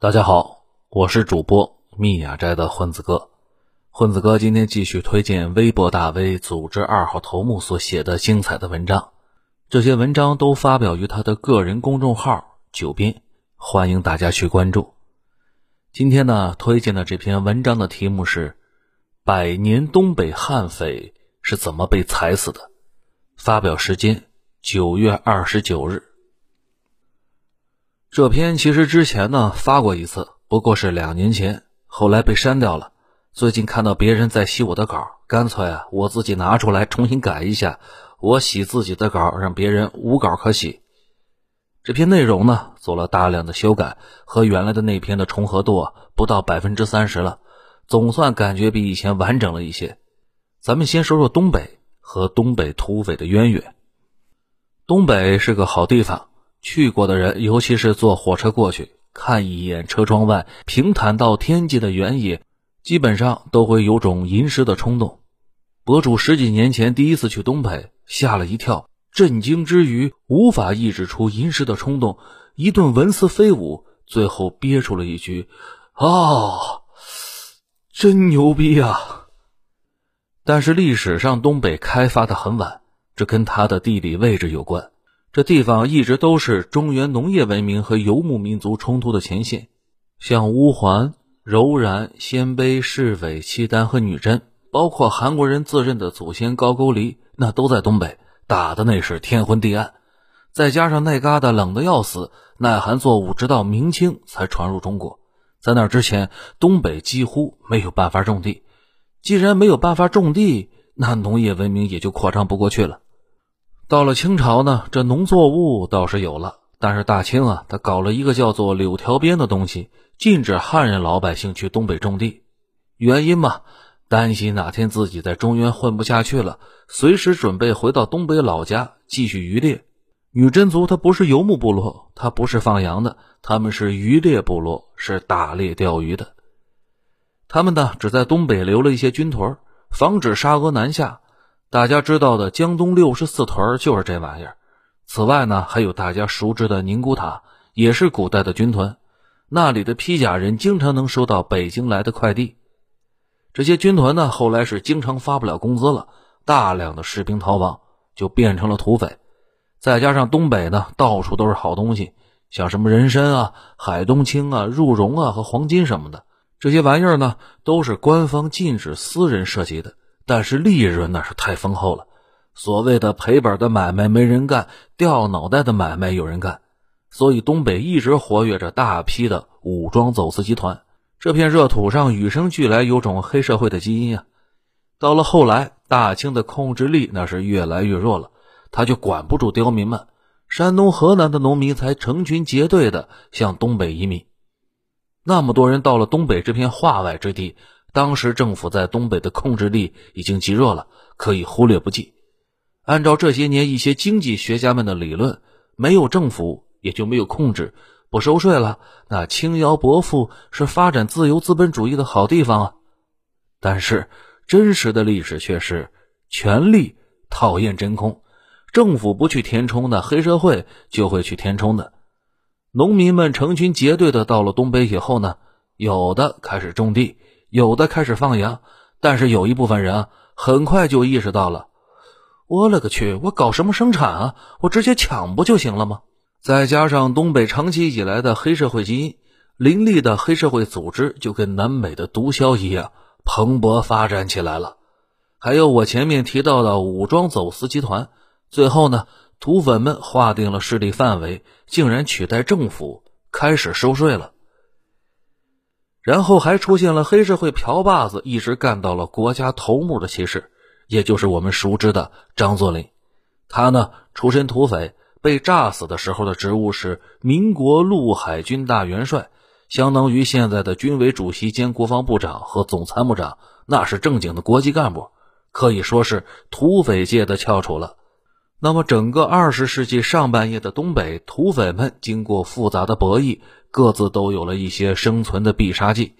大家好，我是主播密雅斋的混子哥。混子哥今天继续推荐微博大 V 组织二号头目所写的精彩的文章，这些文章都发表于他的个人公众号“九斌”，欢迎大家去关注。今天呢，推荐的这篇文章的题目是《百年东北悍匪是怎么被踩死的》，发表时间九月二十九日。这篇其实之前呢发过一次，不过是两年前，后来被删掉了。最近看到别人在洗我的稿，干脆啊我自己拿出来重新改一下。我洗自己的稿，让别人无稿可洗。这篇内容呢做了大量的修改，和原来的那篇的重合度啊不到百分之三十了，总算感觉比以前完整了一些。咱们先说说东北和东北土匪的渊源。东北是个好地方。去过的人，尤其是坐火车过去，看一眼车窗外平坦到天际的原野，基本上都会有种吟诗的冲动。博主十几年前第一次去东北，吓了一跳，震惊之余无法抑制出吟诗的冲动，一顿文思飞舞，最后憋出了一句：“哦，真牛逼啊！”但是历史上东北开发的很晚，这跟它的地理位置有关。这地方一直都是中原农业文明和游牧民族冲突的前线，像乌桓、柔然、鲜卑、市委、契丹和女真，包括韩国人自认的祖先高句丽，那都在东北打的那是天昏地暗。再加上那旮瘩冷的要死，耐寒作物直到明清才传入中国，在那之前，东北几乎没有办法种地。既然没有办法种地，那农业文明也就扩张不过去了。到了清朝呢，这农作物倒是有了，但是大清啊，他搞了一个叫做柳条编的东西，禁止汉人老百姓去东北种地。原因嘛，担心哪天自己在中原混不下去了，随时准备回到东北老家继续渔猎。女真族他不是游牧部落，他不是放羊的，他们是渔猎部落，是打猎钓鱼的。他们呢，只在东北留了一些军屯，防止沙俄南下。大家知道的江东六十四屯就是这玩意儿。此外呢，还有大家熟知的宁古塔，也是古代的军团。那里的披甲人经常能收到北京来的快递。这些军团呢，后来是经常发不了工资了，大量的士兵逃亡，就变成了土匪。再加上东北呢，到处都是好东西，像什么人参啊、海东青啊、鹿茸啊和黄金什么的，这些玩意儿呢，都是官方禁止私人涉及的。但是利润那是太丰厚了，所谓的赔本的买卖没人干，掉脑袋的买卖有人干，所以东北一直活跃着大批的武装走私集团。这片热土上与生俱来有种黑社会的基因啊。到了后来，大清的控制力那是越来越弱了，他就管不住刁民们，山东、河南的农民才成群结队的向东北移民。那么多人到了东北这片化外之地。当时政府在东北的控制力已经极弱了，可以忽略不计。按照这些年一些经济学家们的理论，没有政府也就没有控制，不收税了，那轻徭薄赋是发展自由资本主义的好地方啊。但是真实的历史却是，权力讨厌真空，政府不去填充的，黑社会就会去填充的。农民们成群结队的到了东北以后呢，有的开始种地。有的开始放羊，但是有一部分人啊，很快就意识到了，我勒个去，我搞什么生产啊？我直接抢不就行了吗？再加上东北长期以来的黑社会基因，林立的黑社会组织就跟南美的毒枭一样蓬勃发展起来了。还有我前面提到的武装走私集团，最后呢，土匪们划定了势力范围，竟然取代政府开始收税了。然后还出现了黑社会瓢把子，一直干到了国家头目的骑士，也就是我们熟知的张作霖。他呢出身土匪，被炸死的时候的职务是民国陆海军大元帅，相当于现在的军委主席兼国防部长和总参谋长，那是正经的国级干部，可以说是土匪界的翘楚了。那么整个二十世纪上半叶的东北土匪们，经过复杂的博弈。各自都有了一些生存的必杀技，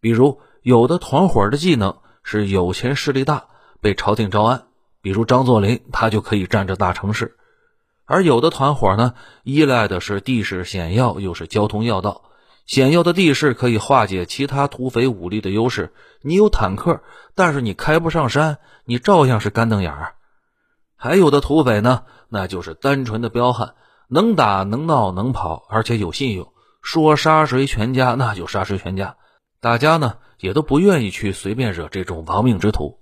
比如有的团伙的技能是有钱势力大，被朝廷招安，比如张作霖，他就可以占着大城市；而有的团伙呢，依赖的是地势险要，又是交通要道，险要的地势可以化解其他土匪武力的优势。你有坦克，但是你开不上山，你照样是干瞪眼儿。还有的土匪呢，那就是单纯的彪悍，能打能闹能跑，而且有信用，说杀谁全家那就杀谁全家。大家呢也都不愿意去随便惹这种亡命之徒。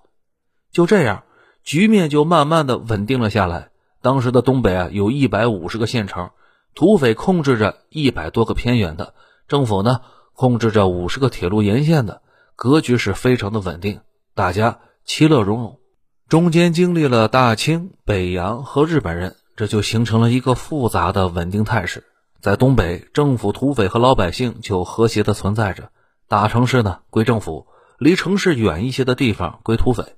就这样，局面就慢慢的稳定了下来。当时的东北啊，有一百五十个县城，土匪控制着一百多个偏远的。政府呢，控制着五十个铁路沿线的格局是非常的稳定，大家其乐融融。中间经历了大清、北洋和日本人，这就形成了一个复杂的稳定态势。在东北，政府、土匪和老百姓就和谐的存在着。大城市呢归政府，离城市远一些的地方归土匪。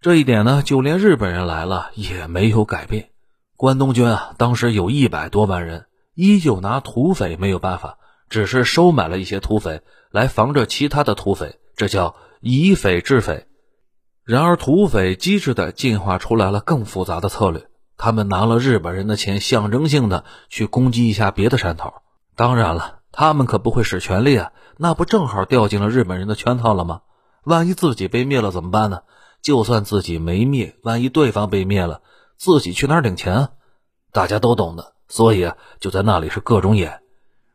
这一点呢，就连日本人来了也没有改变。关东军啊，当时有一百多万人，依旧拿土匪没有办法。只是收买了一些土匪来防着其他的土匪，这叫以匪制匪。然而，土匪机智地进化出来了更复杂的策略。他们拿了日本人的钱，象征性的去攻击一下别的山头。当然了，他们可不会使全力啊，那不正好掉进了日本人的圈套了吗？万一自己被灭了怎么办呢？就算自己没灭，万一对方被灭了，自己去哪儿领钱啊？大家都懂的，所以，就在那里是各种演。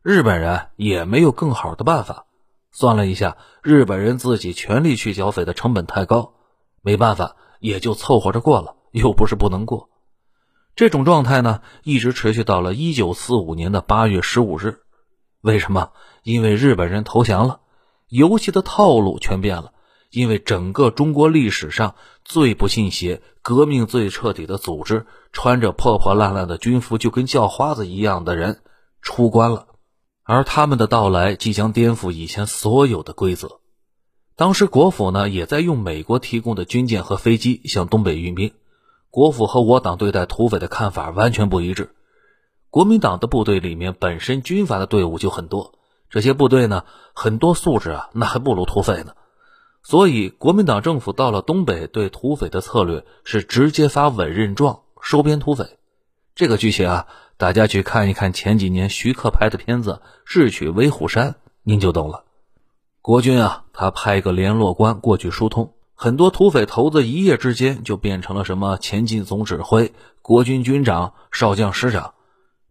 日本人也没有更好的办法。算了一下，日本人自己全力去剿匪的成本太高，没办法，也就凑合着过了，又不是不能过。这种状态呢，一直持续到了一九四五年的八月十五日。为什么？因为日本人投降了，游戏的套路全变了。因为整个中国历史上最不信邪、革命最彻底的组织，穿着破破烂烂的军服，就跟叫花子一样的人出关了。而他们的到来即将颠覆以前所有的规则。当时国府呢也在用美国提供的军舰和飞机向东北运兵。国府和我党对待土匪的看法完全不一致。国民党的部队里面本身军阀的队伍就很多，这些部队呢很多素质啊那还不如土匪呢。所以国民党政府到了东北对土匪的策略是直接发委任状收编土匪。这个剧情啊。大家去看一看前几年徐克拍的片子《智取威虎山》，您就懂了。国军啊，他派一个联络官过去疏通，很多土匪头子一夜之间就变成了什么前进总指挥、国军军长、少将师长。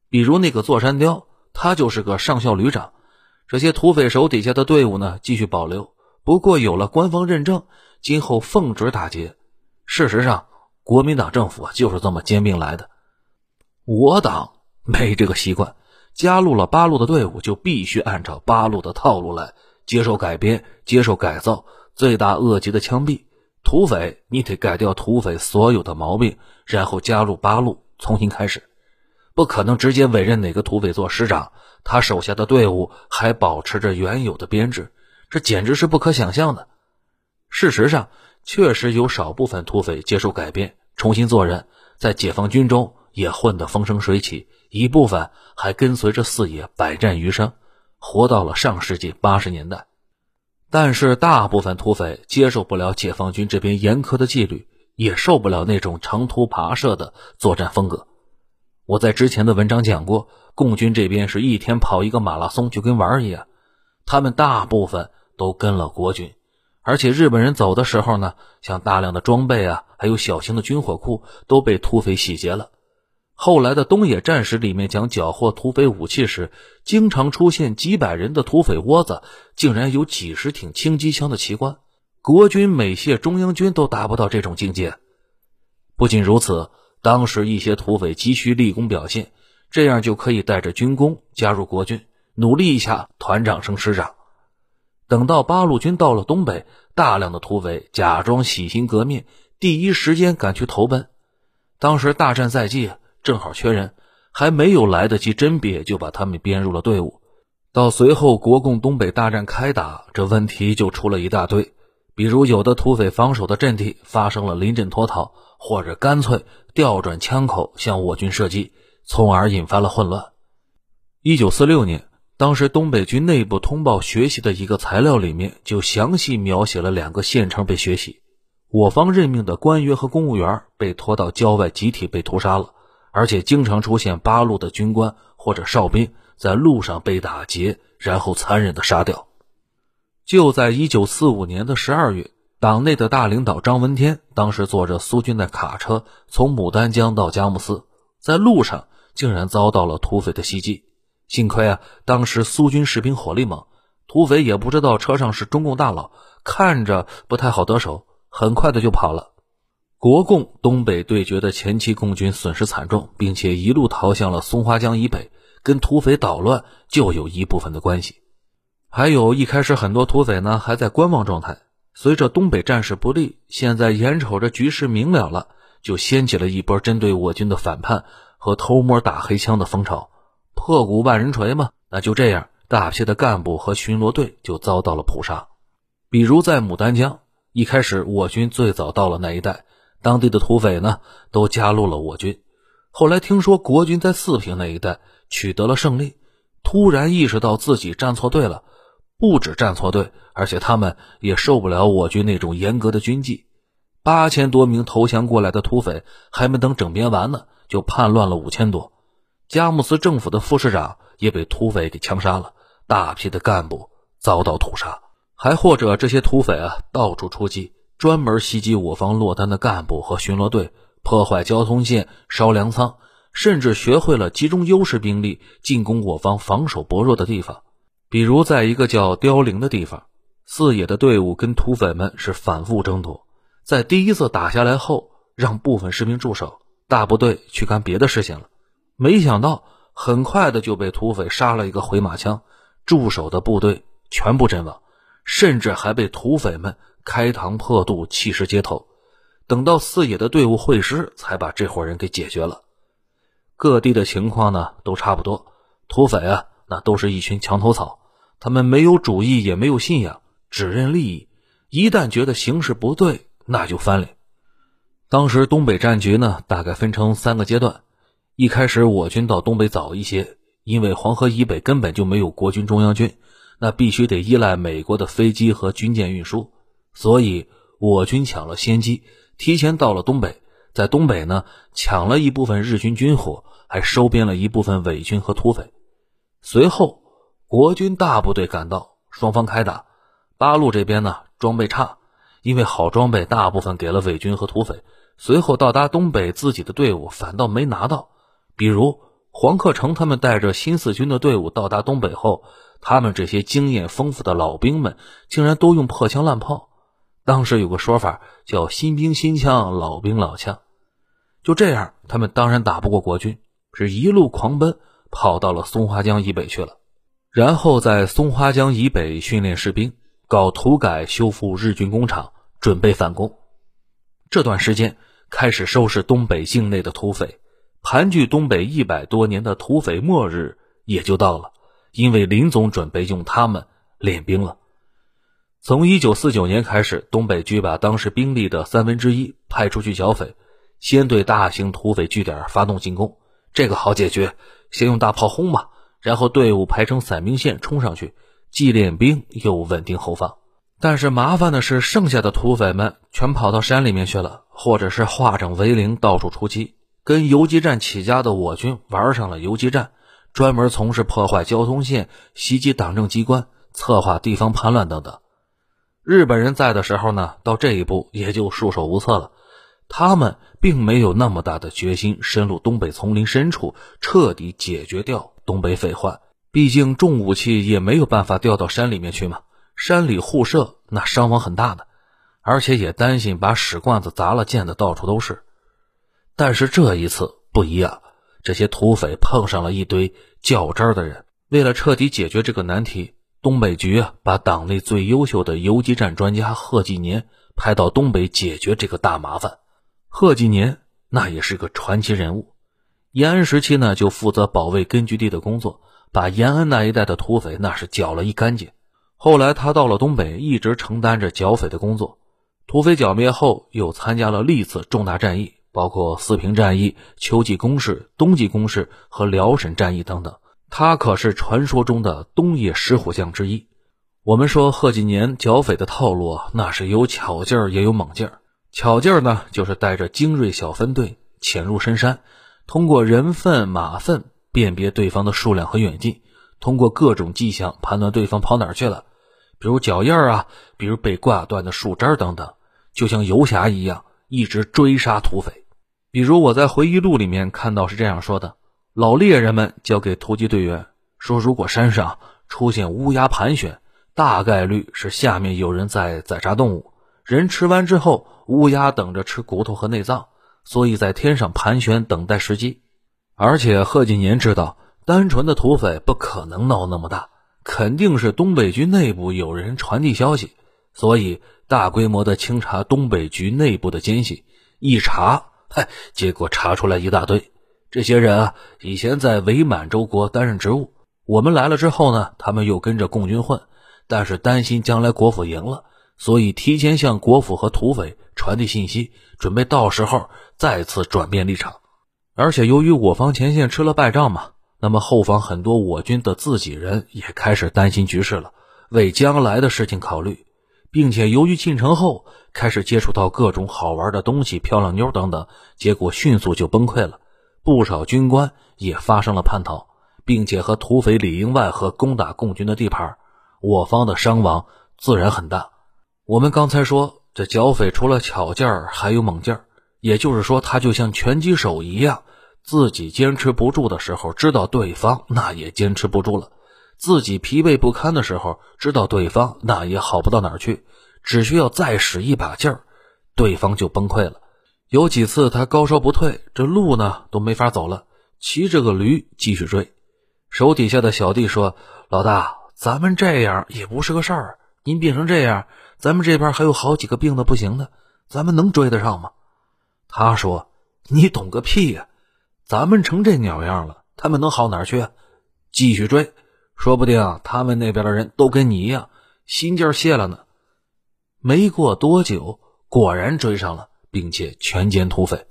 比如那个座山雕，他就是个上校旅长。这些土匪手底下的队伍呢，继续保留，不过有了官方认证，今后奉旨打劫。事实上，国民党政府就是这么兼并来的。我党。没这个习惯，加入了八路的队伍就必须按照八路的套路来，接受改编，接受改造，罪大恶极的枪毙土匪。你得改掉土匪所有的毛病，然后加入八路，重新开始。不可能直接委任哪个土匪做师长，他手下的队伍还保持着原有的编制，这简直是不可想象的。事实上，确实有少部分土匪接受改编，重新做人，在解放军中也混得风生水起。一部分还跟随着四爷百战余生，活到了上世纪八十年代。但是大部分土匪接受不了解放军这边严苛的纪律，也受不了那种长途跋涉的作战风格。我在之前的文章讲过，共军这边是一天跑一个马拉松，就跟玩一样。他们大部分都跟了国军，而且日本人走的时候呢，像大量的装备啊，还有小型的军火库都被土匪洗劫了。后来的东野战史里面讲缴获土匪武器时，经常出现几百人的土匪窝子，竟然有几十挺轻机枪的奇观。国军、美械、中央军都达不到这种境界。不仅如此，当时一些土匪急需立功表现，这样就可以带着军功加入国军，努力一下，团长升师长。等到八路军到了东北，大量的土匪假装洗心革面，第一时间赶去投奔。当时大战在即。正好缺人，还没有来得及甄别，就把他们编入了队伍。到随后国共东北大战开打，这问题就出了一大堆。比如有的土匪防守的阵地发生了临阵脱逃，或者干脆调转枪口向我军射击，从而引发了混乱。一九四六年，当时东北军内部通报学习的一个材料里面，就详细描写了两个县城被学习，我方任命的官员和公务员被拖到郊外集体被屠杀了。而且经常出现八路的军官或者哨兵在路上被打劫，然后残忍的杀掉。就在一九四五年的十二月，党内的大领导张闻天当时坐着苏军的卡车从牡丹江到佳木斯，在路上竟然遭到了土匪的袭击。幸亏啊，当时苏军士兵火力猛，土匪也不知道车上是中共大佬，看着不太好得手，很快的就跑了。国共东北对决的前期，共军损失惨重，并且一路逃向了松花江以北，跟土匪捣乱就有一部分的关系。还有一开始很多土匪呢还在观望状态，随着东北战事不利，现在眼瞅着局势明了了，就掀起了一波针对我军的反叛和偷摸打黑枪的风潮。破鼓万人锤嘛，那就这样，大批的干部和巡逻队就遭到了捕杀。比如在牡丹江，一开始我军最早到了那一带。当地的土匪呢，都加入了我军。后来听说国军在四平那一带取得了胜利，突然意识到自己站错队了。不止站错队，而且他们也受不了我军那种严格的军纪。八千多名投降过来的土匪，还没等整编完呢，就叛乱了五千多。佳木斯政府的副市长也被土匪给枪杀了，大批的干部遭到屠杀。还或者这些土匪啊，到处出击。专门袭击我方落单的干部和巡逻队，破坏交通线、烧粮仓，甚至学会了集中优势兵力进攻我方防守薄弱的地方。比如，在一个叫凋零的地方，四野的队伍跟土匪们是反复争夺。在第一次打下来后，让部分士兵驻守，大部队去干别的事情了。没想到，很快的就被土匪杀了一个回马枪，驻守的部队全部阵亡，甚至还被土匪们。开膛破肚，气势街头。等到四野的队伍会师，才把这伙人给解决了。各地的情况呢，都差不多。土匪啊，那都是一群墙头草，他们没有主义，也没有信仰，只认利益。一旦觉得形势不对，那就翻脸。当时东北战局呢，大概分成三个阶段。一开始我军到东北早一些，因为黄河以北根本就没有国军中央军，那必须得依赖美国的飞机和军舰运输。所以，我军抢了先机，提前到了东北，在东北呢抢了一部分日军军火，还收编了一部分伪军和土匪。随后，国军大部队赶到，双方开打。八路这边呢装备差，因为好装备大部分给了伪军和土匪。随后到达东北，自己的队伍反倒没拿到。比如黄克诚他们带着新四军的队伍到达东北后，他们这些经验丰富的老兵们竟然都用破枪烂炮。当时有个说法叫“新兵新枪，老兵老枪”，就这样，他们当然打不过国军，是一路狂奔，跑到了松花江以北去了。然后在松花江以北训练士兵，搞土改，修复日军工厂，准备反攻。这段时间开始收拾东北境内的土匪，盘踞东北一百多年的土匪末日也就到了，因为林总准备用他们练兵了。从一九四九年开始，东北局把当时兵力的三分之一派出去剿匪，先对大型土匪据点发动进攻，这个好解决，先用大炮轰吧，然后队伍排成散兵线冲上去，既练兵又稳定后方。但是麻烦的是，剩下的土匪们全跑到山里面去了，或者是化整为零，到处出击。跟游击战起家的我军玩上了游击战，专门从事破坏交通线、袭击党政机关、策划地方叛乱等等。日本人在的时候呢，到这一步也就束手无策了。他们并没有那么大的决心深入东北丛林深处，彻底解决掉东北匪患。毕竟重武器也没有办法调到山里面去嘛，山里互射那伤亡很大的，而且也担心把屎罐子砸了，溅的到处都是。但是这一次不一样，这些土匪碰上了一堆较真的人，为了彻底解决这个难题。东北局，把党内最优秀的游击战专家贺继年派到东北解决这个大麻烦。贺继年那也是个传奇人物，延安时期呢就负责保卫根据地的工作，把延安那一带的土匪那是剿了一干净。后来他到了东北，一直承担着剿匪的工作。土匪剿灭后，又参加了历次重大战役，包括四平战役、秋季攻势、冬季攻势和辽沈战役等等。他可是传说中的东野石虎将之一。我们说贺锦年剿匪的套路，那是有巧劲儿也有猛劲儿。巧劲儿呢，就是带着精锐小分队潜入深山，通过人粪、马粪辨别对方的数量和远近，通过各种迹象判断对方跑哪儿去了，比如脚印啊，比如被挂断的树枝等等，就像游侠一样一直追杀土匪。比如我在回忆录里面看到是这样说的：老猎人们交给突击队员说，如果山上出现乌鸦盘旋，大概率是下面有人在宰杀动物，人吃完之后，乌鸦等着吃骨头和内脏，所以在天上盘旋等待时机。而且贺锦年知道。单纯的土匪不可能闹那么大，肯定是东北局内部有人传递消息，所以大规模的清查东北局内部的奸细。一查，嗨，结果查出来一大堆。这些人啊，以前在伪满洲国担任职务，我们来了之后呢，他们又跟着共军混，但是担心将来国府赢了，所以提前向国府和土匪传递信息，准备到时候再次转变立场。而且由于我方前线吃了败仗嘛。那么后方很多我军的自己人也开始担心局势了，为将来的事情考虑，并且由于进城后开始接触到各种好玩的东西、漂亮妞等等，结果迅速就崩溃了。不少军官也发生了叛逃，并且和土匪里应外合攻打共军的地盘，我方的伤亡自然很大。我们刚才说这剿匪除了巧劲儿，还有猛劲儿，也就是说他就像拳击手一样。自己坚持不住的时候，知道对方那也坚持不住了；自己疲惫不堪的时候，知道对方那也好不到哪儿去。只需要再使一把劲儿，对方就崩溃了。有几次他高烧不退，这路呢都没法走了，骑着个驴继续追。手底下的小弟说：“老大，咱们这样也不是个事儿。您病成这样，咱们这边还有好几个病的不行的，咱们能追得上吗？”他说：“你懂个屁呀！”咱们成这鸟样了，他们能好哪去？继续追，说不定他们那边的人都跟你一样，心劲儿泄了呢。没过多久，果然追上了，并且全歼土匪。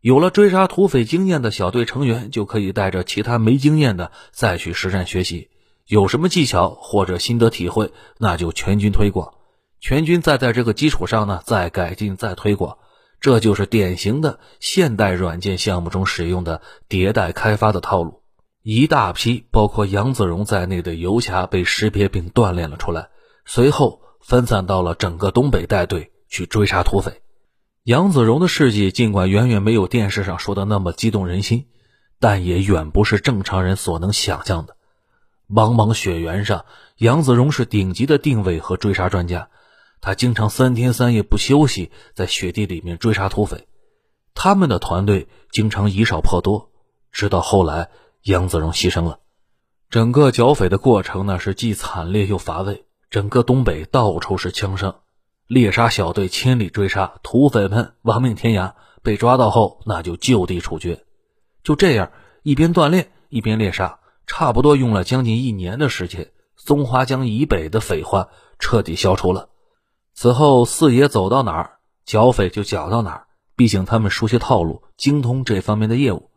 有了追杀土匪经验的小队成员，就可以带着其他没经验的再去实战学习。有什么技巧或者心得体会，那就全军推广。全军再在这个基础上呢，再改进、再推广。这就是典型的现代软件项目中使用的迭代开发的套路。一大批包括杨子荣在内的游侠被识别并锻炼了出来，随后分散到了整个东北带队去追杀土匪。杨子荣的事迹尽管远远没有电视上说的那么激动人心，但也远不是正常人所能想象的。茫茫雪原上，杨子荣是顶级的定位和追杀专家。他经常三天三夜不休息，在雪地里面追杀土匪。他们的团队经常以少破多，直到后来杨子荣牺牲了。整个剿匪的过程呢，是既惨烈又乏味。整个东北到处是枪声，猎杀小队千里追杀土匪们，亡命天涯。被抓到后，那就就地处决。就这样，一边锻炼一边猎杀，差不多用了将近一年的时间，松花江以北的匪患彻底消除了。此后，四爷走到哪儿，剿匪就剿到哪儿。毕竟他们熟悉套路，精通这方面的业务。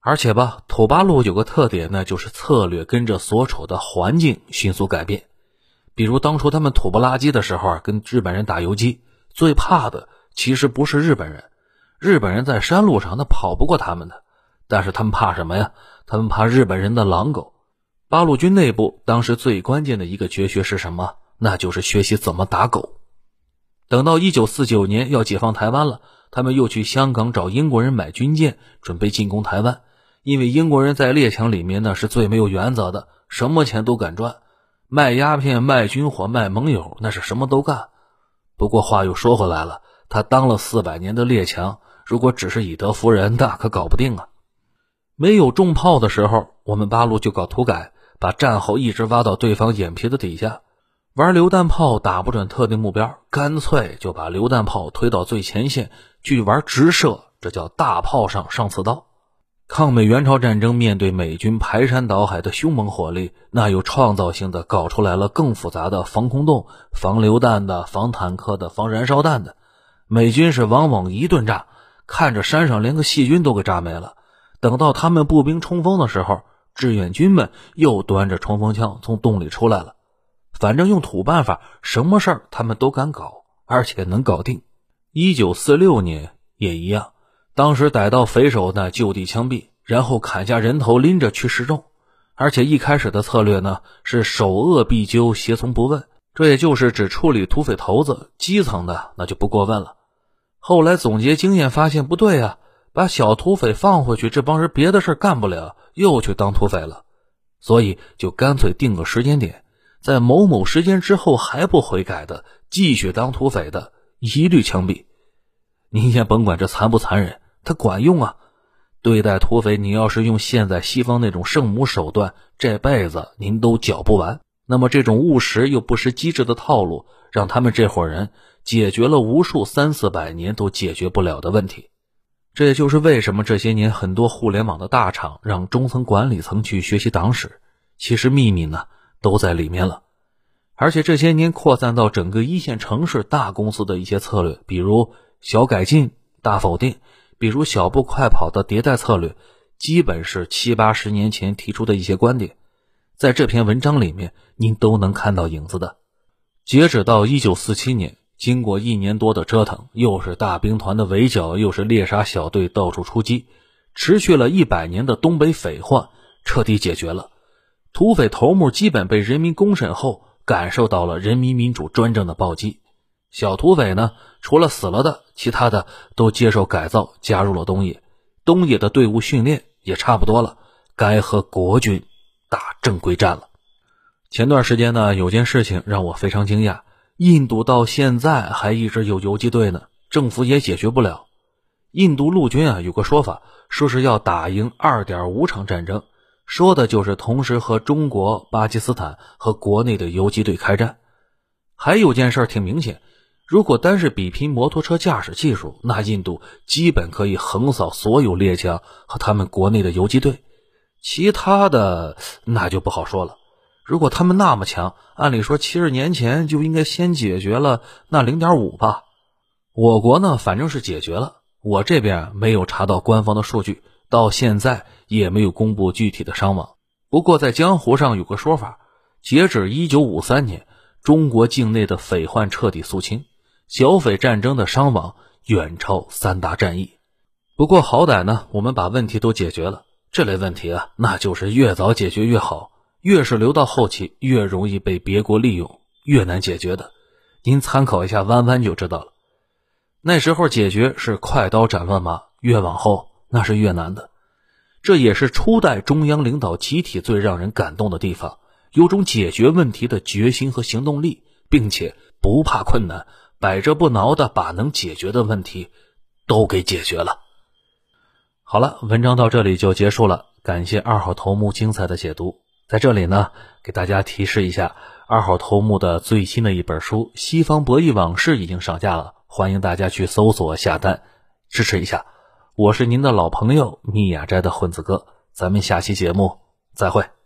而且吧，土八路有个特点呢，就是策略跟着所处的环境迅速改变。比如当初他们土不拉几的时候啊，跟日本人打游击，最怕的其实不是日本人。日本人在山路上那跑不过他们的，但是他们怕什么呀？他们怕日本人的狼狗。八路军内部当时最关键的一个绝学是什么？那就是学习怎么打狗。等到一九四九年要解放台湾了，他们又去香港找英国人买军舰，准备进攻台湾。因为英国人在列强里面呢是最没有原则的，什么钱都敢赚，卖鸦片、卖军火、卖盟友，那是什么都干。不过话又说回来了，他当了四百年的列强，如果只是以德服人，那可搞不定啊。没有重炮的时候，我们八路就搞土改，把战壕一直挖到对方眼皮子底下。玩榴弹炮打不准特定目标，干脆就把榴弹炮推到最前线去玩直射，这叫大炮上上刺刀。抗美援朝战争面对美军排山倒海的凶猛火力，那又创造性的搞出来了更复杂的防空洞、防榴弹的、防坦克的、防燃烧弹的。美军是往往一顿炸，看着山上连个细菌都给炸没了。等到他们步兵冲锋的时候，志愿军们又端着冲锋枪从洞里出来了。反正用土办法，什么事儿他们都敢搞，而且能搞定。一九四六年也一样，当时逮到匪首，呢就地枪毙，然后砍下人头拎着去示众。而且一开始的策略呢是首恶必究，胁从不问，这也就是只处理土匪头子，基层的那就不过问了。后来总结经验发现不对啊，把小土匪放回去，这帮人别的事干不了，又去当土匪了，所以就干脆定个时间点，在某某时间之后还不悔改的，继续当土匪的，一律枪毙。您先甭管这残不残忍，它管用啊。对待土匪，你要是用现在西方那种圣母手段，这辈子您都搅不完。那么这种务实又不失机智的套路，让他们这伙人解决了无数三四百年都解决不了的问题。这也就是为什么这些年很多互联网的大厂让中层管理层去学习党史，其实秘密呢都在里面了。而且这些年扩散到整个一线城市大公司的一些策略，比如小改进、大否定。比如小步快跑的迭代策略，基本是七八十年前提出的一些观点，在这篇文章里面您都能看到影子的。截止到一九四七年，经过一年多的折腾，又是大兵团的围剿，又是猎杀小队到处出击，持续了一百年的东北匪患彻底解决了，土匪头目基本被人民公审后，感受到了人民民主专政的暴击。小土匪呢，除了死了的，其他的都接受改造，加入了东野。东野的队伍训练也差不多了，该和国军打正规战了。前段时间呢，有件事情让我非常惊讶：印度到现在还一直有游击队呢，政府也解决不了。印度陆军啊，有个说法，说是要打赢二点五场战争，说的就是同时和中国、巴基斯坦和国内的游击队开战。还有件事挺明显。如果单是比拼摩托车驾驶技术，那印度基本可以横扫所有列强和他们国内的游击队，其他的那就不好说了。如果他们那么强，按理说七十年前就应该先解决了那零点五吧。我国呢，反正是解决了。我这边没有查到官方的数据，到现在也没有公布具体的伤亡。不过在江湖上有个说法，截止一九五三年，中国境内的匪患彻底肃清。剿匪战争的伤亡远超三大战役，不过好歹呢，我们把问题都解决了。这类问题啊，那就是越早解决越好，越是留到后期，越容易被别国利用，越难解决的。您参考一下弯弯就知道了。那时候解决是快刀斩乱麻，越往后那是越难的。这也是初代中央领导集体最让人感动的地方，有种解决问题的决心和行动力，并且不怕困难。百折不挠的把能解决的问题都给解决了。好了，文章到这里就结束了。感谢二号头目精彩的解读。在这里呢，给大家提示一下，二号头目的最新的一本书《西方博弈往事》已经上架了，欢迎大家去搜索下单支持一下。我是您的老朋友密雅斋的混子哥，咱们下期节目再会。